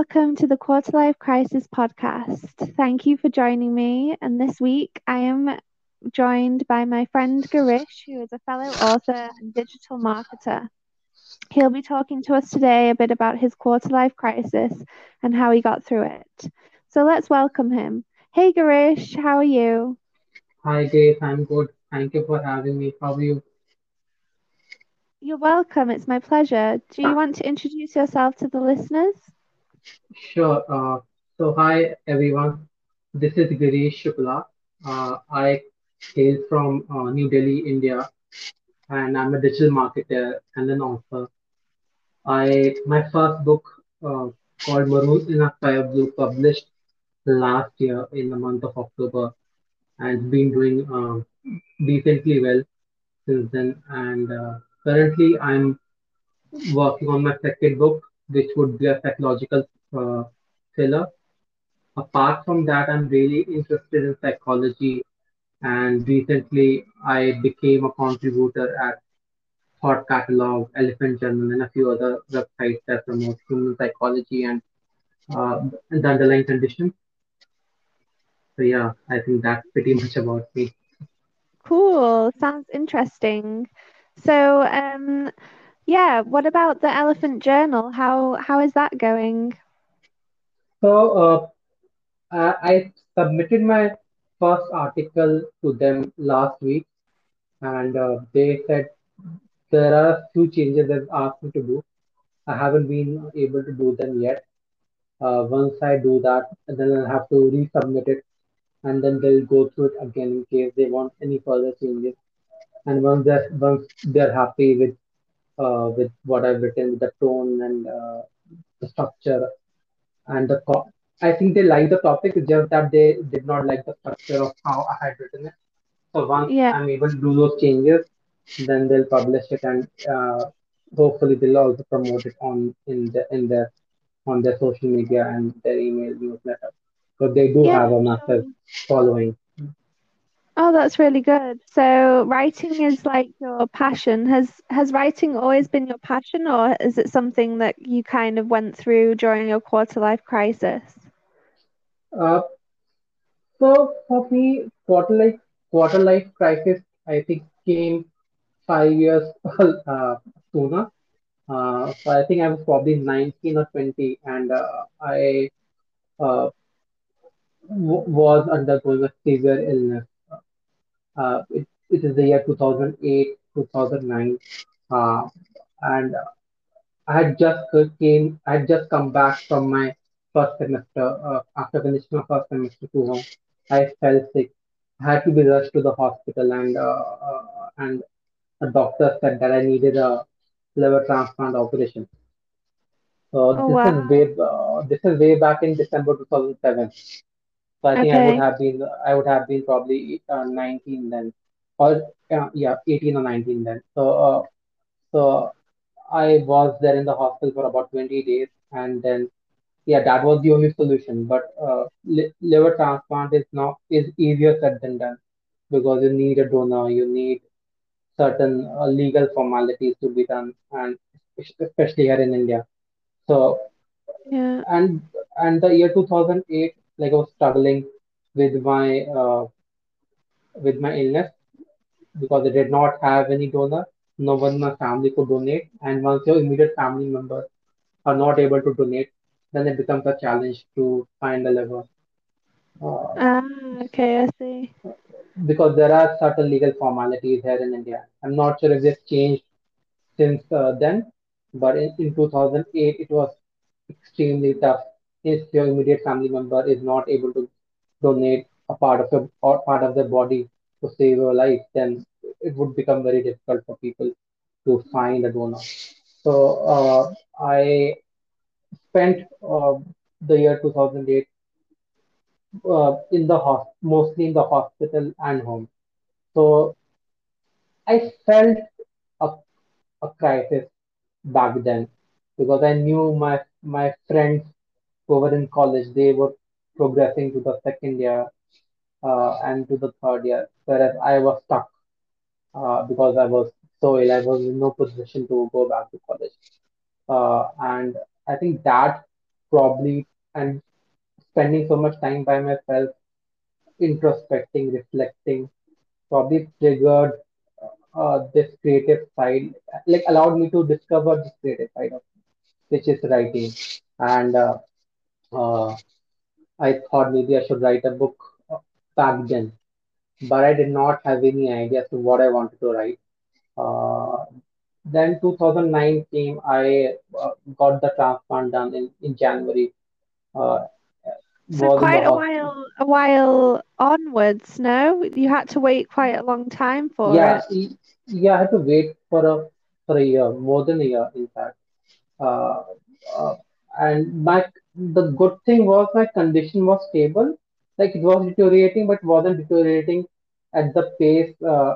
welcome to the Quarter Life Crisis podcast. Thank you for joining me. And this week I am joined by my friend Girish, who is a fellow author and digital marketer. He'll be talking to us today a bit about his quarter life crisis and how he got through it. So let's welcome him. Hey Girish, how are you? Hi, Dave. I'm good. Thank you for having me. How are you? You're welcome. It's my pleasure. Do you want to introduce yourself to the listeners? Sure. Uh, so, hi, everyone. This is Girish Shukla. Uh, I hail from uh, New Delhi, India, and I'm a digital marketer and an author. I my first book uh, called Maroon in a Sky Blue published last year in the month of October and been doing uh, decently well since then. And uh, currently, I'm working on my second book, which would be a psychological uh, thriller. Apart from that, I'm really interested in psychology, and recently I became a contributor at Thought Catalog, Elephant Journal, and a few other websites that promote human psychology and uh, the underlying conditions. So yeah, I think that's pretty much about me. Cool. Sounds interesting. So, um, yeah, what about the Elephant Journal? How how is that going? So uh, I submitted my first article to them last week, and uh, they said there are a few changes they've asked me to do. I haven't been able to do them yet. Uh, once I do that, then I'll have to resubmit it, and then they'll go through it again in case they want any further changes. And once they're once they're happy with uh, with what I've written, with the tone and uh, the structure and the co- I think they like the topic, just that they did not like the structure of how I had written it. So once Yeah. I'm able to do those changes, then they'll publish it and uh, hopefully they'll also promote it on in the in their on their social media and their email newsletter. So they do Yeah, have a massive following. Oh, that's really good. So writing is like your passion. Has has writing always been your passion, or is it something that you kind of went through during your quarter life crisis? Uh, so for me, quarter life quarter life crisis I think came five years uh, sooner. Uh, so I think I was probably 19 or 20, and uh, I uh, w- was undergoing a severe illness. Uh, it, it is the year 2008, 2009, uh, and I had just came, I had just come back from my first semester. Uh, after finishing my first semester to home, I fell sick. I had to be rushed to the hospital, and uh, uh, and a doctor said that I needed a liver transplant operation. So Oh, this is way uh, this is way back in December 2007. So I think I would have been I would have been probably uh, 19 then, or uh, yeah, 18 or 19 then. So uh, so I was there in the hospital for about 20 days, and then yeah, that was the only solution. But uh, li liver transplant is not is easier said than done because you need a donor, you need certain uh, legal formalities to be done, and especially here in India. So Yeah. and and the year 2008 like i was struggling with my uh, with my illness because i did not have any donor no one in my family could donate and once your immediate family members are not able to donate then it becomes a challenge to find a liver uh, Ah, okay, I see. because there are certain legal formalities here in india i'm not sure if they've changed since uh, then, but in, in 2008 it was extremely tough. If your immediate family member is not able to donate a part of your or part of their body to save your life, then it would become very difficult for people to find a donor. So uh, I spent uh, the year 2008 uh, in the hos- mostly in the hospital and home. So I felt a, a crisis back then because I knew my my friends who were in college they were progressing to the second year uh, and to the third year, whereas I was stuck uh, because I was so ill. I was in no position to go back to college, uh, and I think that. probably and spending so much time by myself, introspecting, reflecting, probably triggered uh, this creative side, like allowed me to discover this creative side of me, which is writing. And uh, I thought maybe I should write a book uh, back then, but I did not have any idea as to what I wanted to write. Uh, then 2009 came, I uh, got the transplant done in, in January. Uh, So was in the quite a while, a while onwards, no? You had to wait quite a long time for Yeah, it. yeah, I had to wait for a for a year, more than a year, in fact. Uh, uh, and my the good thing was my condition was stable. Like it was deteriorating, but wasn't deteriorating at the pace uh,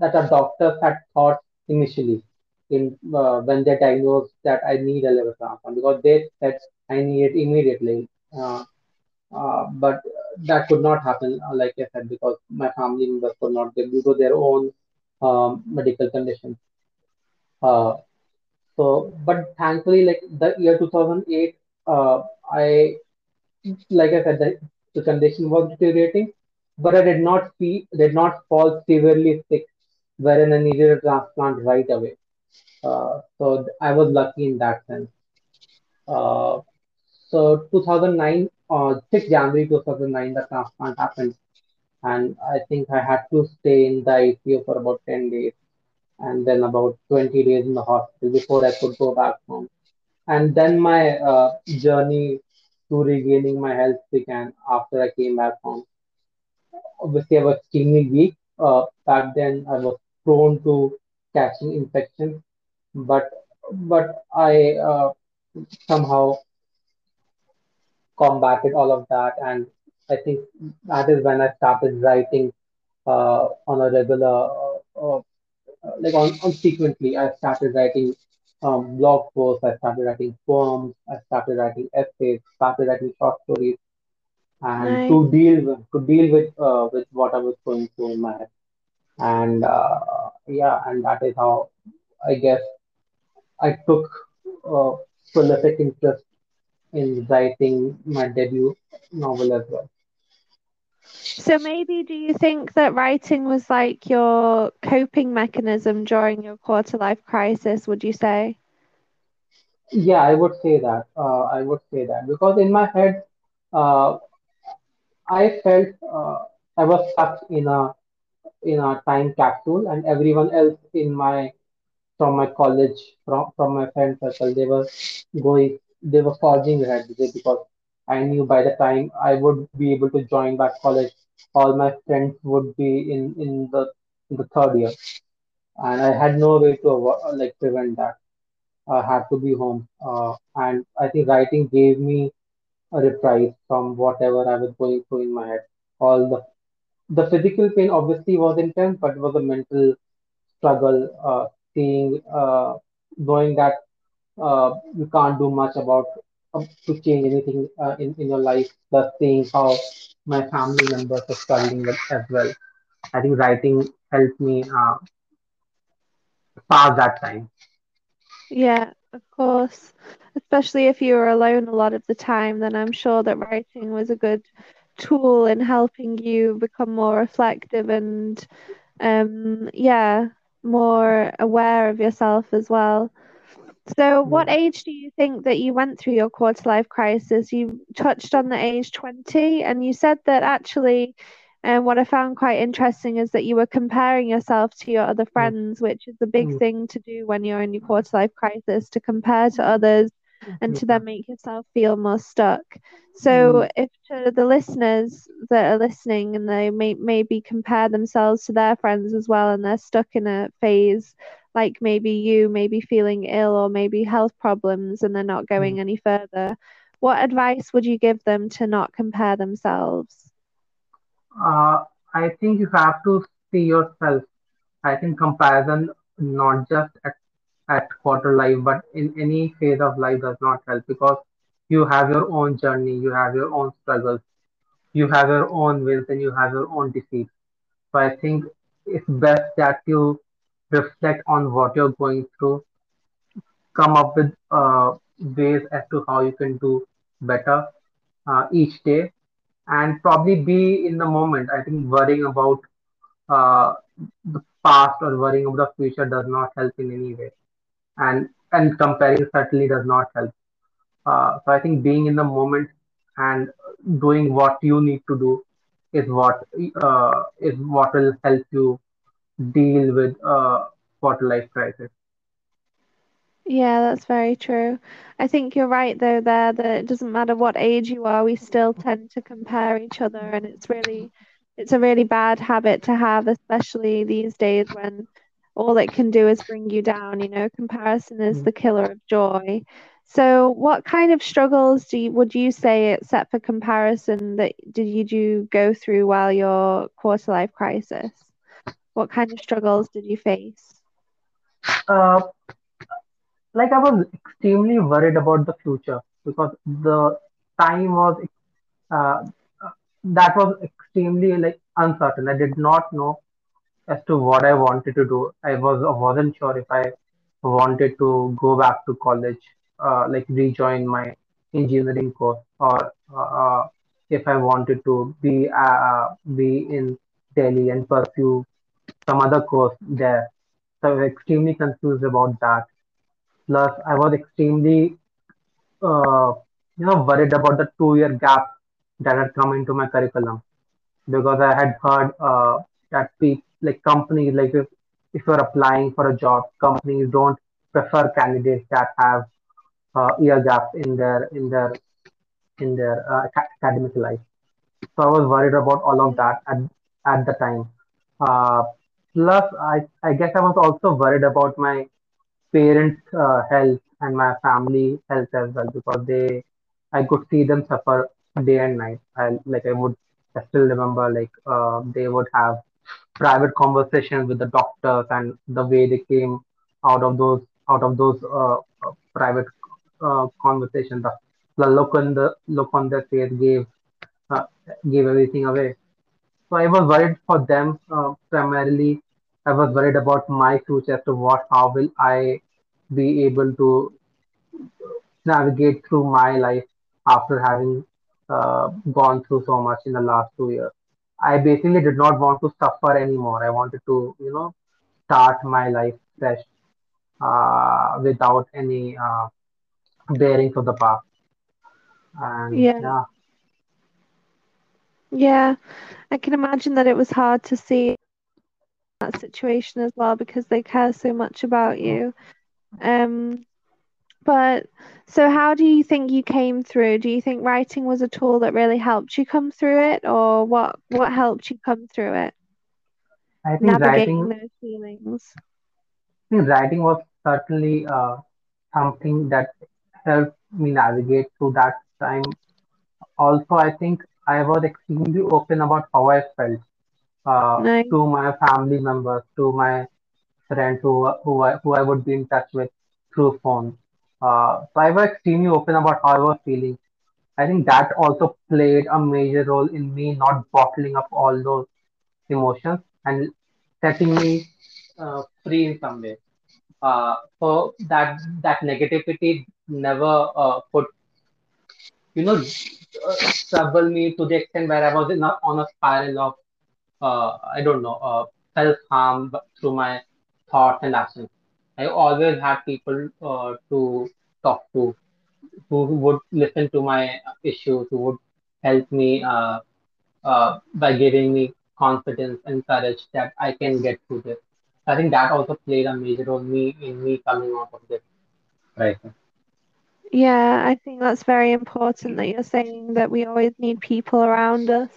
that our doctors had thought initially in uh, when they diagnosed that I need a liver transplant because they said I need it immediately. Uh, uh, but that could not happen, uh, like I said, because my family members could not get due to their own um, medical conditions. Uh, so, but thankfully, like the year 2008, uh, I, like I said, the, the condition was deteriorating, but I did not see, did not fall severely sick, wherein I needed a transplant right away. Uh, so I was lucky in that sense. Uh, so 2009, uh, 6 January 2009, the transplant happened, and I think I had to stay in the ICU for about 10 days, and then about 20 days in the hospital before I could go back home. And then my uh, journey to regaining my health began after I came back home. Obviously, I was extremely weak. Uh, back then, I was prone to catching infections, but but I uh, somehow combated all of that, and I think that is when I started writing uh, on a regular, uh, uh, like on, on frequently. I started writing um, blog posts. I started writing poems. I started writing essays. Started writing short stories and Nice. to deal with to deal with uh, with what I was going through in my head. And uh, yeah, and that is how I guess I took uh, prolific interest in writing my debut novel as well. So maybe do you think that writing was like your coping mechanism during your quarter life crisis, would you say? Yeah, I would say that. Uh, I would say that because in my head, uh, I felt uh, I was stuck in a in a time capsule, and everyone else in my from my college, from from my friend circle, they were going, they were forging ahead because I knew by the time I would be able to join back college, all my friends would be in in the in the third year, and I had no way to avo- like prevent that. I had to be home, uh, and I think writing gave me a reprise from whatever I was going through in my head. All the the physical pain obviously was intense, but it was a mental struggle, uh, seeing, uh, knowing that uh, you can't do much about to change anything uh, in, in your life, plus seeing how my family members are struggling as well. I think writing helped me uh, pass that time. Yeah, of course. Especially if you were alone a lot of the time, then I'm sure that writing was a good tool in helping you become more reflective and um yeah, more aware of yourself as well. So, what age do you think that you went through your quarter life crisis? You touched on the age 20, and you said that actually, and what I found quite interesting is that you were comparing yourself to your other Mm, friends, which is a big mm, thing to do when you're in your quarter life crisis, to compare to others and to then mm-hmm. make yourself feel more stuck. So, mm-hmm. if to the listeners that are listening and they may maybe compare themselves to their friends as well, and they're stuck in a phase like maybe you maybe feeling ill or maybe health problems and they're not going mm-hmm. any further, what advice would you give them to not compare themselves? Uh, I think you have to see yourself. I think comparison, not just at, at quarter life, but in any phase of life, does not help because you have your own journey, you have your own struggles, you have your own wins, and you have your own defeats. So I think it's best that you reflect on what you're going through, come up with uh, ways as to how you can do better uh, each day and probably be in the moment. I think worrying about uh, the past or worrying about the future does not help in any way, and and comparing certainly does not help. Uh, so I think being in the moment and doing what you need to do is what uh, is what will help you deal with uh, quarter life crisis. Yeah, that's very true. I think you're right though there that it doesn't matter what age you are, we still tend to compare each other and it's really it's a really bad habit to have, especially these days when all it can do is bring you down, you know, comparison is Mm. the killer of joy. So what kind of struggles do you would you say, except for comparison, that did you do go through while your quarter life crisis? What kind of struggles did you face? Uh, like I was extremely worried about the future because the time was uh, that was extremely like uncertain. I did not know as to what I wanted to do. I was I wasn't sure if I wanted to go back to college, uh, like rejoin my engineering course, or uh, if I wanted to be uh, be in Delhi and pursue some other course there. So I was extremely confused about that. Plus, I was extremely uh, you know worried about the two-year gap that had come into my curriculum because I had heard uh, that pe- like companies like if, if you're applying for a job, companies don't prefer candidates that have uh, year gaps in their in their in their uh, academic life. So I was worried about all of that at at the time. Uh, plus, I I guess I was also worried about my parents' uh, health and my family health as well because they I could see them suffer day and night. I like I would I still remember like uh, they would have private conversations with the doctors and the way they came out of those out of those uh, uh, private uh, conversations. The, the look on the look on their face gave uh, gave everything away. So I was worried for them uh, primarily. I was worried about my future as to what, how will I be able to navigate through my life after having uh, gone through so much in the last two years. I basically did not want to suffer anymore. I wanted to, you know, start my life fresh uh, without any uh, bearings of the past. And Yeah. yeah, Yeah. I can imagine that it was hard to see that situation as well because they care so much about you. Um, but so how do you think you came through? Do you think writing was a tool that really helped you come through it, or what what helped you come through it, I think navigating writing, those feelings? I think writing was certainly uh, something that helped me navigate through that time. Also, I think I was extremely open about how I felt uh, No. to my family members, to my friends who who I, who I would be in touch with through phone. So I was extremely open about how I was feeling. I think that also played a major role in me not bottling up all those emotions and setting me uh, free in some way. Uh, so that that negativity never uh, put you know trouble me to the extent where I was in a, on a spiral of uh, I don't know, uh, self harm through my thoughts and actions. I always had people uh, to talk to who would listen to my issues, who would help me uh, uh, by giving me confidence and courage that I can get through this. I think that also played a major role me in me coming out of this. Right. Yeah, I think that's very important that you're saying that we always need people around us.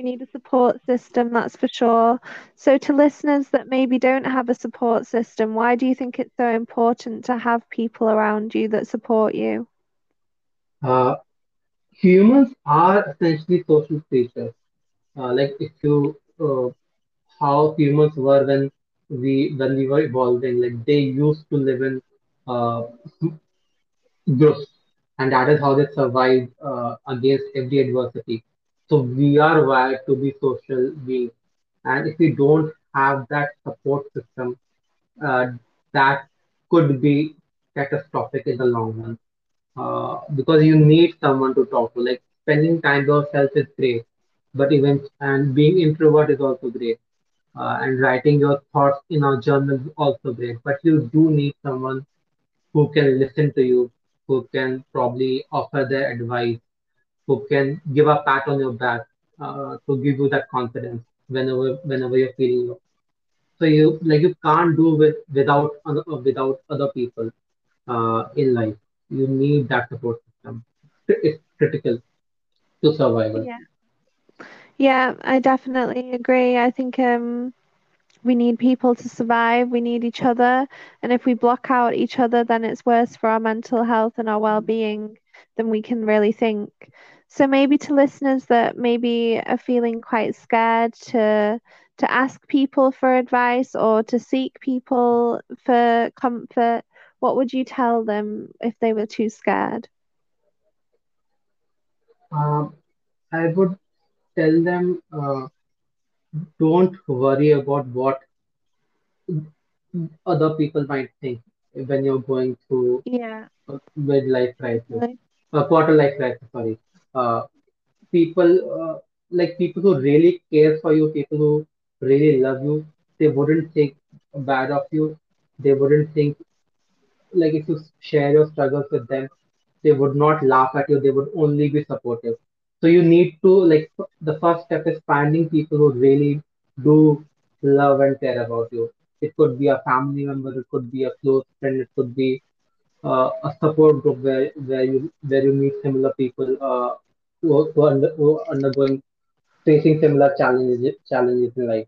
We need a support system, that's for sure. So, to listeners that maybe don't have a support system, why do you think it's so important to have people around you that support you? Uh, humans are essentially social creatures. Uh, like if you uh, how humans were when we when we were evolving. Like they used to live in uh, groups, and that is how they survived uh, against every adversity. So we are wired to be social beings, and if we don't have that support system, uh, that could be catastrophic in the long run. uh, because you need someone to talk to. Like spending time by yourself is great, but even and being introvert is also great. Uh, and writing your thoughts in a journal is also great. But you do need someone who can listen to you, who can probably offer their advice, who can give a pat on your back uh, to give you that confidence whenever whenever you're feeling low. So you like you can't do with without other, without other people uh, in life. You need that support system. It's critical to survival. Yeah. Yeah, I definitely agree. I think um we need people to survive, we need each other, and if we block out each other, then it's worse for our mental health and our well-being than we can really think. So maybe to listeners that maybe are feeling quite scared to to ask people for advice or to seek people for comfort, what would you tell them if they were too scared? Um, I would tell them uh, don't worry about what other people might think when you're going through Yeah, a midlife crisis, a quarter life crisis. Sorry, uh, people uh, like people who really care for you, people who really love you, they wouldn't think bad of you. They wouldn't think like if you share your struggles with them, they would not laugh at you. They would only be supportive. So you need to like the first step is finding people who really do love and care about you. It could be a family member, it could be a close friend, it could be a support group where where you where you meet similar people uh, who, are- who, are under, who are undergoing facing similar challenges challenges in life.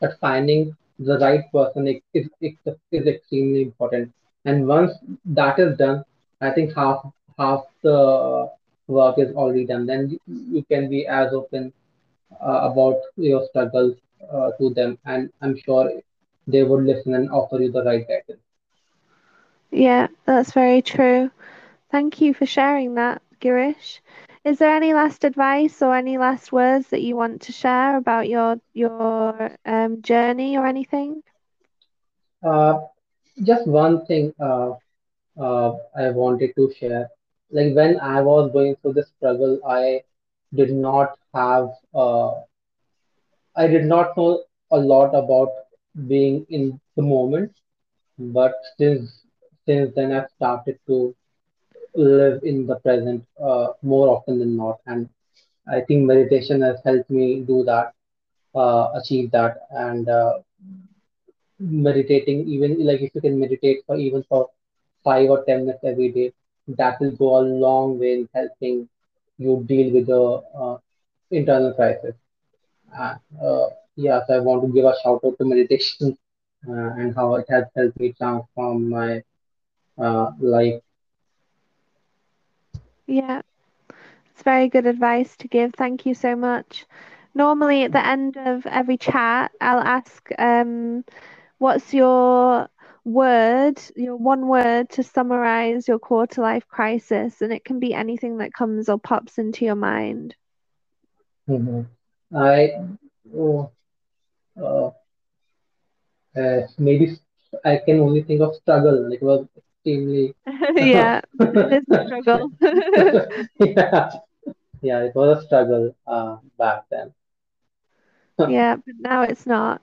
But finding the right person is, is, is extremely important. And once that is done, I think half half the work is already done. Then you, you can be as open uh, about your struggles uh, to them, and I'm sure they would listen and offer you the right guidance. Yeah, that's very true. Thank you for sharing that, Girish. Is there any last advice or any last words that you want to share about your your um, journey or anything? Uh, just one thing uh, uh, I wanted to share. Like when I was going through the struggle, I did not have uh, I did not know a lot about being in the moment, but since since then I've started to live in the present uh, more often than not, and I think meditation has helped me do that, uh, achieve that, and uh, meditating even like if you can meditate for even for five or ten minutes every day, that will go a long way in helping you deal with the uh, internal crisis. Uh, yeah, so I want to give a shout out to meditation uh, and how it has helped me transform my uh, life. Yeah, it's very good advice to give. Thank you so much. Normally, at the end of every chat, I'll ask, um, what's your word, your one word to summarize your quarter life crisis? And it can be anything that comes or pops into your mind. Mhm. I oh, uh, uh, maybe I can only think of struggle. Like was extremely Yeah, it is a struggle. yeah, yeah, it was a struggle uh, back then. Yeah, but now it's not.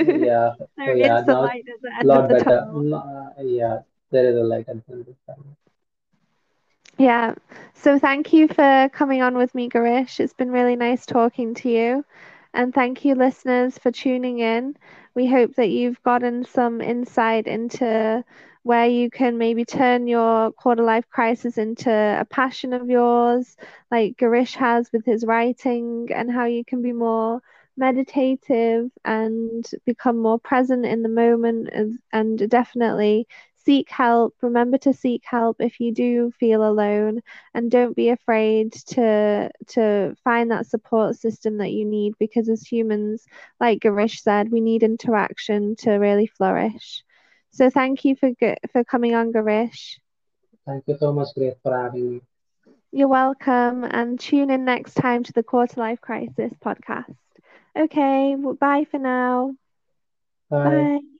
Yeah, so There is yeah, the now light at the end of lot the better. tunnel. Uh, yeah, there is a light at the end of the tunnel. Yeah. So thank you for coming on with me, Girish. It's been really nice talking to you. And thank you, listeners, for tuning in. We hope that you've gotten some insight into where you can maybe turn your quarter life crisis into a passion of yours, like Girish has with his writing, and how you can be more meditative and become more present in the moment and, and definitely seek help. Remember to seek help if you do feel alone, and don't be afraid to to find that support system that you need because as humans, like Girish said, we need interaction to really flourish. So thank you for for coming on, Girish. Thank you so much, Grace, for having me. You're welcome, and tune in next time to the Quarter Life Crisis podcast. Okay, well, bye for now. Bye. Bye.